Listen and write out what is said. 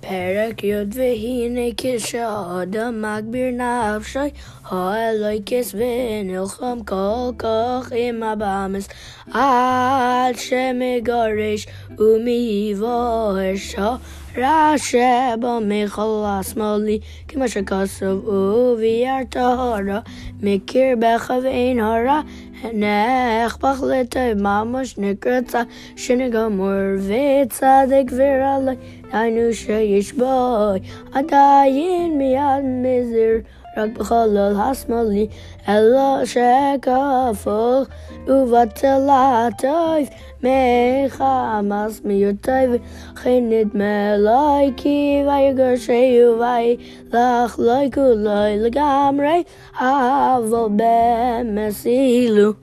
פרק י' והנה כשאדם מגביר נפשי, האלוהיקס ונלחם כל כך עם הבאמס, עד שמגרש ומבוהשו, רשע במכל השמאלי, כמו שכסוב וביער טהרה, מקרבך ואין הרע, נחפך לטוב ממש נקרצה, שנגמור וצדק ורעלי. היינו שיש בו עדיין מיד מזר يتخلل حسما لي ألا شكافر وبتلا تايف مخامس ميو تايف خند ملايكي ويقشي وي لخلايكو لي لقامري هافو بمسيلو